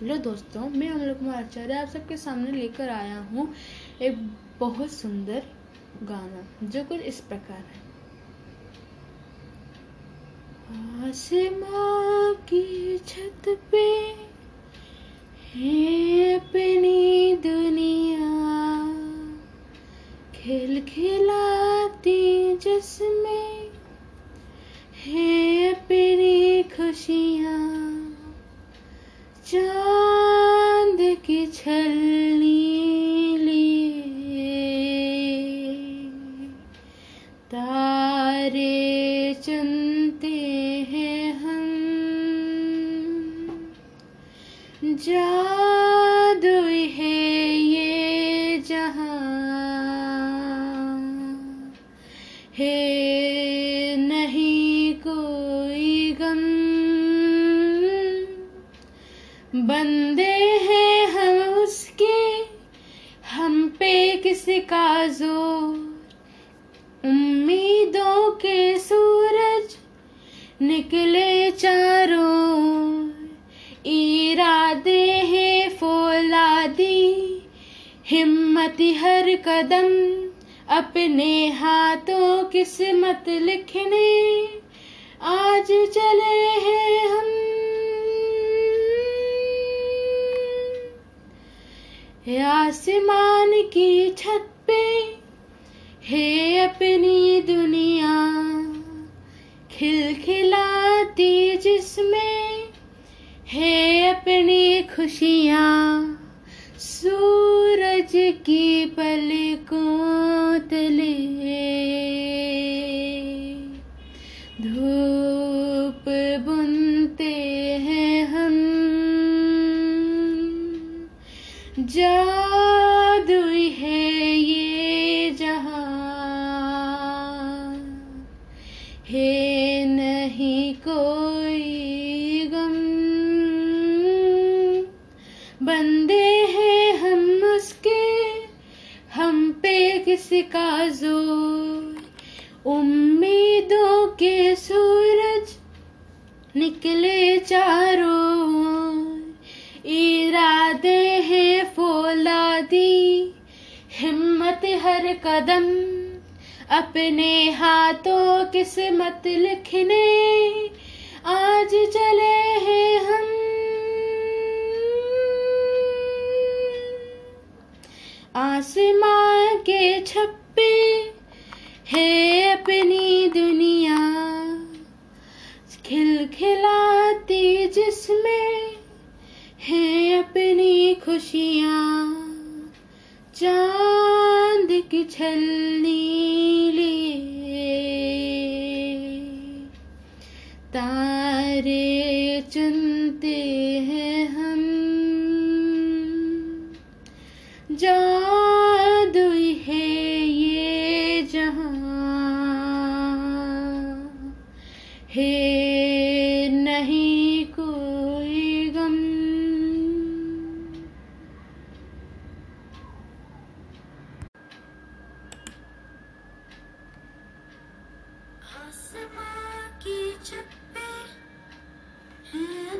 Hello दोस्तों, मैं अमल कुमार आचार्य आप सबके सामने लेकर आया हूँ एक बहुत सुंदर गाना, जो कुछ इस प्रकार है। आसमां की छत पे है अपनी दुनिया, खेल खिलाती जिसमें है अपनी खुशियाँ। चाँद की छलनी लिए। तारे चुनते हैं हम। जादू है ये जहाँ है बंदे हैं हम उसके, हम पे किसका ज़ोर? उम्मीदों के सूरज निकले चारों इरादे हैं फौलादी, हिम्मत हर कदम अपने हाथों किस्मत लिखने। आसमान की छत पे है अपनी दुनिया। खिलखिलाती जिसमें है अपनी खुशियाँ। सूरज की पलकों तले जादू है ये जहाँ। है नहीं कोई गम। बंदे हैं हम उसके, हम पे किसका ज़ोर। उम्मीदों के सूरज निकले चारों हर कदम, अपने हाथों किस्मत लिखने। आज चले हैं हम। आसमां के छप्पे है अपनी दुनिया। खिलखिलाती जिसमें है अपनी खुशियाँ। चाँद की छलनी लिए तारे चुनते हैं हम। जादू to be.